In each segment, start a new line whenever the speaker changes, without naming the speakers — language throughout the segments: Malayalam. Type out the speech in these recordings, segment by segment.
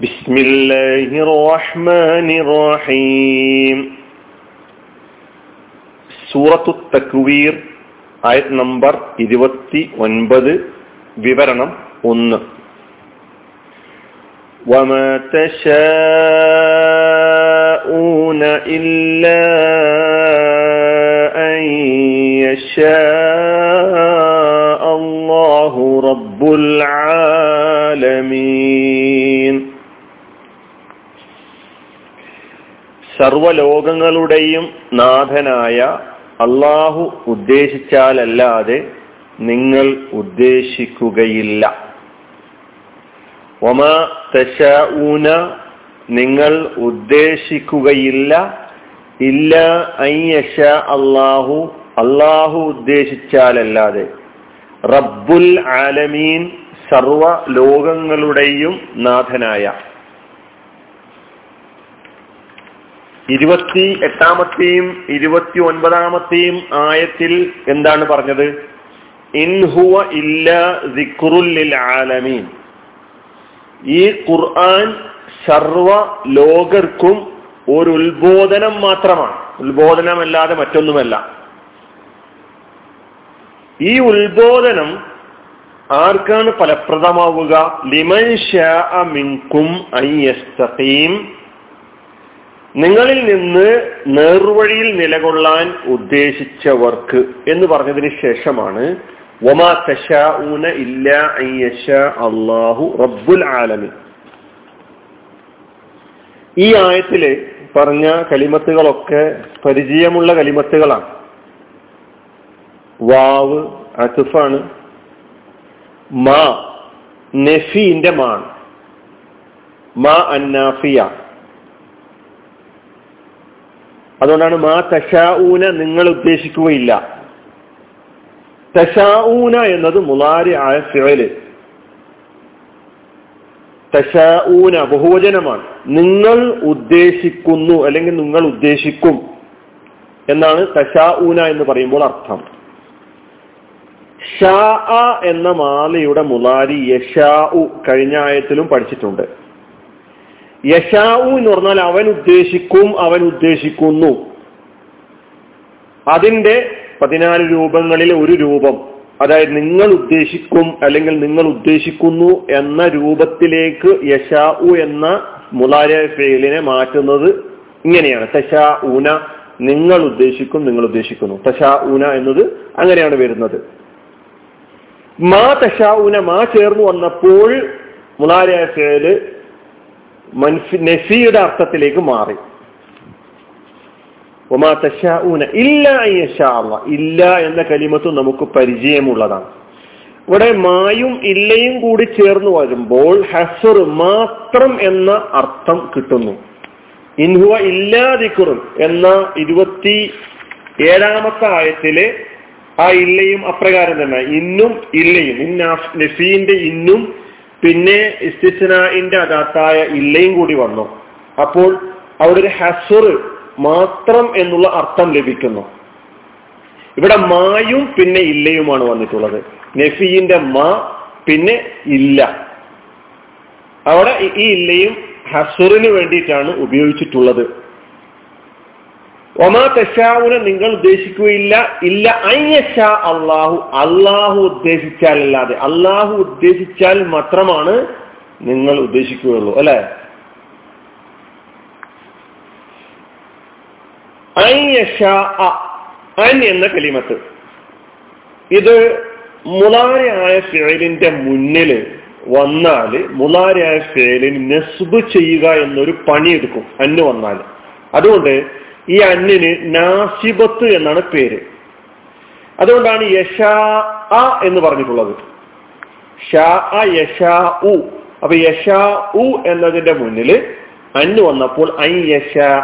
بسم الله الرحمن الرحيم സൂറത്തു തക്വീർ ആയത് നമ്പർ ഇരുപത്തി ഒൻപത് വിവരണം ഒന്ന് وما تشاءون إلا أن يشاء الله رب العالمين സർവലോകങ്ങളുടെയും നാഥനായ അള്ളാഹു ഉദ്ദേശിച്ചാലല്ലാതെ നിങ്ങൾ ഉദ്ദേശിക്കുകയില്ല. ഒമ തശൂന നിങ്ങൾ ഉദ്ദേശിക്കുകയില്ല. ഇല്ല അയ്യഷ അള്ളാഹു അള്ളാഹു ഉദ്ദേശിച്ചാലല്ലാതെ. റബ്ബുൽ ആലമീൻ സർവ ലോകങ്ങളുടെയും നാഥനായ ഇരുപത്തി എട്ടാമത്തെയും ഇരുപത്തി ഒൻപതാമത്തെയും ആയത്തിൽ എന്താണ് പറഞ്ഞത്? ഇൻഹുവ ഇല്ല ദിക്റുല്ലിൽ ആലമീൻ. ഈ ഖുർആൻ സർവ ലോകർക്കും ഒരു ഉത്ബോധനം മാത്രമാണ്. ഉത്ബോധനമല്ലാതെ മറ്റൊന്നുമല്ല. ഈ ഉത്ബോധനം ആർക്കാണ് ഫലപ്രദമാവുക? ലിമൻ ഷാ മിൻകും അയ്യസ്തീം നിങ്ങളിൽ നിന്ന് നേർവഴിയിൽ നിലകൊള്ളാൻ ഉദ്ദേശിച്ചവർക്ക് എന്ന് പറഞ്ഞതിന് ശേഷമാണ് ഒമാ തശാഊന ഇല്ല അള്ളാഹു റബ്ബുൽ ആലമി ഈ ആയത്തിൽ പറഞ്ഞ കലിമത്തുകളൊക്കെ പരിചയമുള്ള കലിമത്തുകളാണ്. വാവ് അസുഫാണ് മാ നെഫീന്റെ മാണ് മാ അന്നാഫിയ. അതുകൊണ്ടാണ് മാ തശാഊന നിങ്ങൾ ഉദ്ദേശിക്കുകയില്ല. തശാഊന എന്നത് മുലാരി ആയ ഫിഴൽ തശാഊന ബഹുവചനമാണ്. നിങ്ങൾ ഉദ്ദേശിക്കുന്നു അല്ലെങ്കിൽ നിങ്ങൾ ഉദ്ദേശിക്കും എന്നാണ് തശാഊന എന്ന് പറയുമ്പോൾ അർത്ഥം. ഷാ എന്ന മാലയുടെ മുലാരി യഷാഉ കഴിഞ്ഞ ആയത്തിലും പഠിച്ചിട്ടുണ്ട്. യശാവു എന്ന് പറഞ്ഞാൽ അവൻ ഉദ്ദേശിക്കും അവൻ ഉദ്ദേശിക്കുന്നു. അതിന്റെ പതിനാല് രൂപങ്ങളിൽ ഒരു രൂപം. അതായത് നിങ്ങൾ ഉദ്ദേശിക്കും അല്ലെങ്കിൽ നിങ്ങൾ ഉദ്ദേശിക്കുന്നു എന്ന രൂപത്തിലേക്ക് യശാഉ എന്ന മുലാര ഫെയിലിനെ മാറ്റുന്നത് ഇങ്ങനെയാണ്. തശാ ഊന നിങ്ങൾ ഉദ്ദേശിക്കും നിങ്ങൾ ഉദ്ദേശിക്കുന്നു. തശാ ഊന എന്നത് അങ്ങനെയാണ് വരുന്നത്. മാ തശാ ഊന മാ ചേർന്ന് വന്നപ്പോൾ മുലാര ഫെയിൽ നഫിയുടെ അർത്ഥത്തിലേക്ക് മാറി. ഇല്ല ഇല്ല എന്ന കലിമത്തും നമുക്ക് പരിചയമുള്ളതാണ്. ഇവിടെ മായും ഇല്ലയും കൂടി ചേർന്ന് വരുമ്പോൾ ഹസർ മാത്രം എന്ന അർത്ഥം കിട്ടുന്നു. ഇൻഹുവ ഇല്ലാതിക്കുറും എന്ന ഇരുപത്തി ഏഴാമത്തെ ആയത്തിലെ ആ ഇല്ലയും അപ്രകാരം തന്നെ. ഇന്നും ഇല്ലയും. ഇന്ന നഫീന്റെ ഇന്നും പിന്നെ ഇസ്തിസ്നായിന്റെ അതാത്തായ ഇല്ലയും കൂടി വന്നു. അപ്പോൾ അവിടെ ഒരു ഹസുർ മാത്രം എന്നുള്ള അർത്ഥം ലഭിക്കുന്നു. ഇവിടെ മായും പിന്നെ ഇല്ലയുമാണ് വന്നിട്ടുള്ളത്. നഫീന്റെ മാ പിന്നെ ഇല്ല. അവിടെ ഈ ഇല്ലയും ഹസുറിന് വേണ്ടിയിട്ടാണ് ഉപയോഗിച്ചിട്ടുള്ളത്. ഒമാ തശാവുനെ നിങ്ങൾ ഉദ്ദേശിക്കുകയില്ല. ഇല്ല അയ്യശ അള്ളാഹു അള്ളാഹു ഉദ്ദേശിച്ചാൽ അല്ലാതെ അള്ളാഹു ഉദ്ദേശിച്ചാൽ മാത്രമാണ് നിങ്ങൾ ഉദ്ദേശിക്കുകയുള്ളൂ. അല്ലെ? എന്ന കലിമത്ത്. ഇത് മുലാരയായ ഫേലിന്റെ മുന്നിൽ വന്നാൽ മുലാരയായ ഫേലിന് നെസ്ബ് ചെയ്യുക എന്നൊരു പണിയെടുക്കും. അന്ന് വന്നാൽ അതുകൊണ്ട് ഈ അന്നിന് നാസിബത്ത് എന്നാണ് പേര്. അതുകൊണ്ടാണ് യശാ എന്ന് പറഞ്ഞിട്ടുള്ളത്. ഷാ യശാ ഉ. അപ്പൊ യശാ ഉ എന്നതിന്റെ മുന്നിൽ അന്ന് വന്നപ്പോൾ ഐ യശാ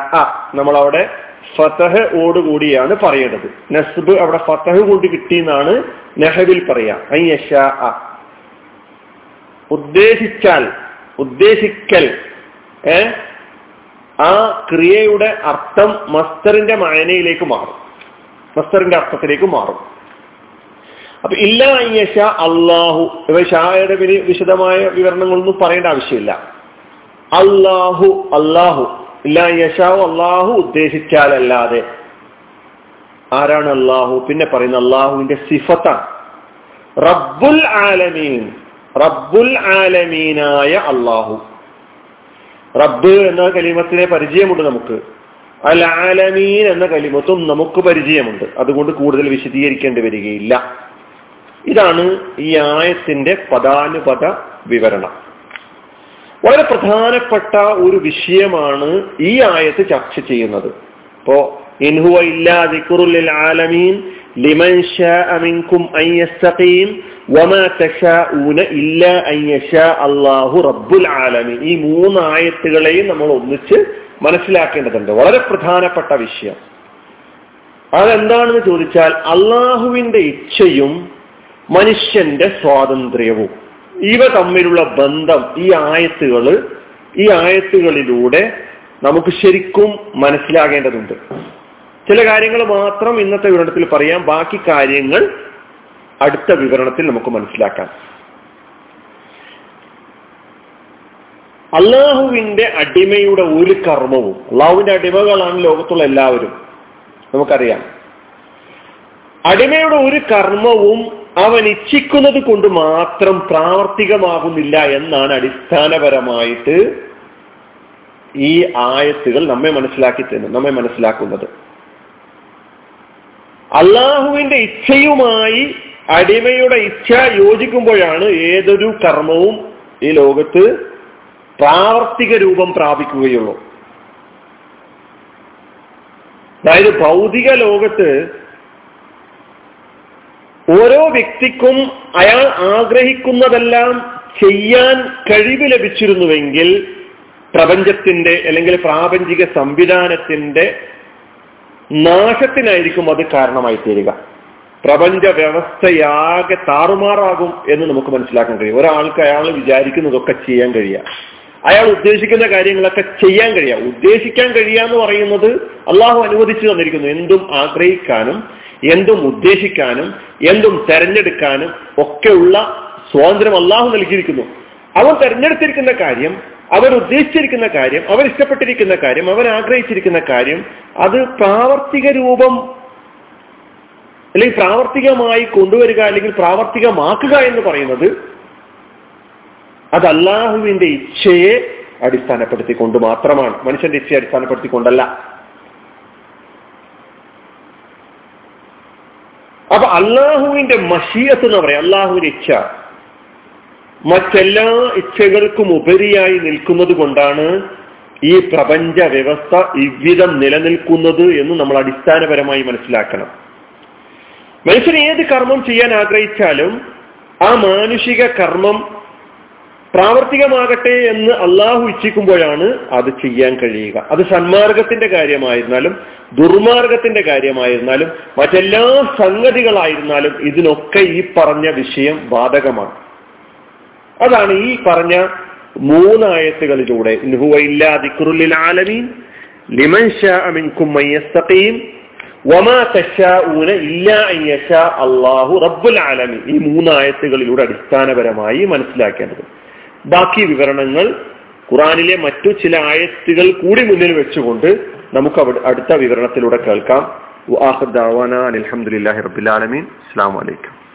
നമ്മൾ അവിടെ ഫതഹ് ഓടുകൂടിയാണ് പറയേണ്ടത്. നസ്ബ് അവിടെ ഫതഹ് കൊണ്ട് കിട്ടിയെന്നാണ് നെഹബിൽ പറയാ. ഐ യശാ ഉദ്ദേശിച്ചാൽ ഉദ്ദേശിക്കൽ ഏ? ആ ക്രിയയുടെ അർത്ഥം മസ്തറിന്റെ മായനയിലേക്ക് മാറും. മസ്തറിന്റെ അർത്ഥത്തിലേക്ക് മാറും. അപ്പൊ ഇല്ല അയ്യഷ അള്ളാഹു ഇവ ഷായുടെ വിശദമായ വിവരണങ്ങളൊന്നും പറയേണ്ട ആവശ്യമില്ല. അള്ളാഹു അള്ളാഹു ഇല്ല അയ്യഷാവു അള്ളാഹു ഉദ്ദേശിച്ചാലല്ലാതെ. ആരാണ് അള്ളാഹു പിന്നെ പറയുന്ന അള്ളാഹുവിന്റെ സിഫത്താണ്. റബ്ബുൽ ആലമീൻ. റബ്ബുൽ ആലമീനായ അള്ളാഹു റബ്ബ് എന്ന കലിമത്തിലെ പരിചയമുണ്ട് നമുക്ക്. അൽ ആലമീൻ എന്ന കലിമത്തും നമുക്ക് പരിചയമുണ്ട്. അതുകൊണ്ട് കൂടുതൽ വിശദീകരിക്കേണ്ടി വരികയില്ല. ഇതാണ് ഈ ആയത്തിന്റെ പദാനുപത വിവരണം. വളരെ പ്രധാനപ്പെട്ട ഒരു വിഷയമാണ് ഈ ആയത്ത് ചർച്ച ചെയ്യുന്നത്. ഇപ്പോ ഇൻഹുവ ഇല്ലാ ദിക്റുൽ ആലമീൻ ആലമീൻ. ഈ മൂന്ന് നമ്മൾ ഒന്നിച്ച് മനസ്സിലാക്കേണ്ടതുണ്ട്. വളരെ പ്രധാനപ്പെട്ട വിഷയം. അതെന്താണെന്ന് ചോദിച്ചാൽ അള്ളാഹുവിന്റെ ഇച്ഛയും മനുഷ്യന്റെ സ്വാതന്ത്ര്യവും. ഇവ തമ്മിലുള്ള ബന്ധം ഈ ആയത്തുകൾ ഈ ആയത്തുകളിലൂടെ നമുക്ക് ശരിക്കും മനസ്സിലാകേണ്ടതുണ്ട്. ചില കാര്യങ്ങൾ മാത്രം ഇന്നത്തെ വിവരണത്തിൽ പറയാം. ബാക്കി കാര്യങ്ങൾ അടുത്ത വിവരണത്തിൽ നമുക്ക് മനസ്സിലാക്കാം. അള്ളാഹുവിന്റെ അടിമയുടെ ഒരു കർമ്മവും അള്ളാഹുവിന്റെ അടിമകളാണ് ലോകത്തുള്ള എല്ലാവരും. നമുക്കറിയാം. അടിമയുടെ ഒരു കർമ്മവും അവൻ ഇച്ഛിക്കുന്നത് കൊണ്ട് മാത്രം പ്രാവർത്തികമാകുന്നില്ല എന്നാണ് അടിസ്ഥാനപരമായിട്ട് ഈ ആയത്തുകൾ നമ്മെ മനസ്സിലാക്കി തരുന്നത് നമ്മെ മനസ്സിലാക്കുന്നത്. അള്ളാഹുവിന്റെ ഇച്ഛയുമായി അടിമയുടെ ഇച്ഛ യോജിക്കുമ്പോഴാണ് ഏതൊരു കർമ്മവും ഈ ലോകത്ത് പ്രാവർത്തിക രൂപം പ്രാപിക്കുകയുള്ളൂ. അതായത് ഭൗതിക ലോകത്ത് ഓരോ വ്യക്തിക്കും അയാൾ ആഗ്രഹിക്കുന്നതെല്ലാം ചെയ്യാൻ കഴിവ് ലഭിച്ചിരുന്നുവെങ്കിൽ പ്രപഞ്ചത്തിന്റെ അല്ലെങ്കിൽ പ്രാപഞ്ചിക സംവിധാനത്തിന്റെ നാശത്തിനായിരിക്കും അത് കാരണമായി തീരുക പ്രപഞ്ച വ്യവസ്ഥയാകെ താറുമാറാകും എന്ന് നമുക്ക് മനസ്സിലാക്കാൻ കഴിയും. ഒരാൾക്ക് അയാൾ വിചാരിക്കുന്നതൊക്കെ ചെയ്യാൻ കഴിയുക അയാൾ ഉദ്ദേശിക്കുന്ന കാര്യങ്ങളൊക്കെ ചെയ്യാൻ കഴിയുക ഉദ്ദേശിക്കാൻ കഴിയുക എന്ന് പറയുന്നത് അള്ളാഹു അനുവദിച്ചു തന്നിരിക്കുന്നു. എന്തും ആഗ്രഹിക്കാനും എന്തും ഉദ്ദേശിക്കാനും എന്തും തെരഞ്ഞെടുക്കാനും ഒക്കെയുള്ള സ്വാതന്ത്ര്യം അള്ളാഹു നൽകിയിരിക്കുന്നു. അവൻ തെരഞ്ഞെടുത്തിരിക്കുന്ന കാര്യം അവൻ ഉദ്ദേശിച്ചിരിക്കുന്ന കാര്യം അവർ ഇഷ്ടപ്പെട്ടിരിക്കുന്ന കാര്യം അവർ ആഗ്രഹിച്ചിരിക്കുന്ന കാര്യം അത് പ്രാവർത്തിക രൂപം അല്ലെങ്കിൽ പ്രാവർത്തികമായി കൊണ്ടുവരിക അല്ലെങ്കിൽ പ്രാവർത്തികമാക്കുക എന്ന് പറയുന്നത് അത് അള്ളാഹുവിന്റെ ഇച്ഛയെ അടിസ്ഥാനപ്പെടുത്തിക്കൊണ്ട് മാത്രമാണ്. മനുഷ്യന്റെ ഇച്ഛയെ അടിസ്ഥാനപ്പെടുത്തിക്കൊണ്ടല്ല. അപ്പൊ അള്ളാഹുവിന്റെ മഷീയത്ത് എന്ന് പറയാം. അള്ളാഹുവിന്റെ ഇച്ഛ. മറ്റെല്ലാ ഇച്ഛകൾക്കും ഉപരിയായി നിൽക്കുന്നത് കൊണ്ടാണ് ഈ പ്രപഞ്ച വ്യവസ്ഥ ഇவ்விധം നിലനിൽക്കുന്നത് എന്ന് നമ്മൾ അടിസ്ഥാനപരമായി മനസ്സിലാക്കണം. മനുഷ്യൻ ഏത് കർമ്മം ചെയ്യാൻ ആഗ്രഹിച്ചാലും ആ മാനുഷിക കർമ്മം പ്രാവർത്തികമാകട്ടെ എന്ന് അള്ളാഹു ഇച്ഛിക്കുമ്പോഴാണ് അത് ചെയ്യാൻ കഴിയുക. അത് സന്മാർഗത്തിന്റെ കാര്യമായിരുന്നാലും ദുർമാർഗത്തിന്റെ കാര്യമായിരുന്നാലും മറ്റെല്ലാ സംഗതികളായിരുന്നാലും ഇതിനൊക്കെ ഈ പറഞ്ഞ വിഷയം ബാധകമാണ്. അതാണ് ഈ പറഞ്ഞ മൂന്നായത്തുകളിലൂടെ ആലമീൻ ലിമൻ ആലമീൻ. ഈ മൂന്നായത്തുകളിലൂടെ അടിസ്ഥാനപരമായി മനസ്സിലാക്കേണ്ടത്. ബാക്കി വിവരണങ്ങൾ ഖുറാനിലെ മറ്റു ചില ആയത്തുകൾ കൂടി മുന്നിൽ വെച്ചുകൊണ്ട് നമുക്ക് അടുത്ത വിവരണത്തിലൂടെ കേൾക്കാം. അലഹമുല്ലാഹി റബുലാലമീൻ അസ്സാം വലൈക്കും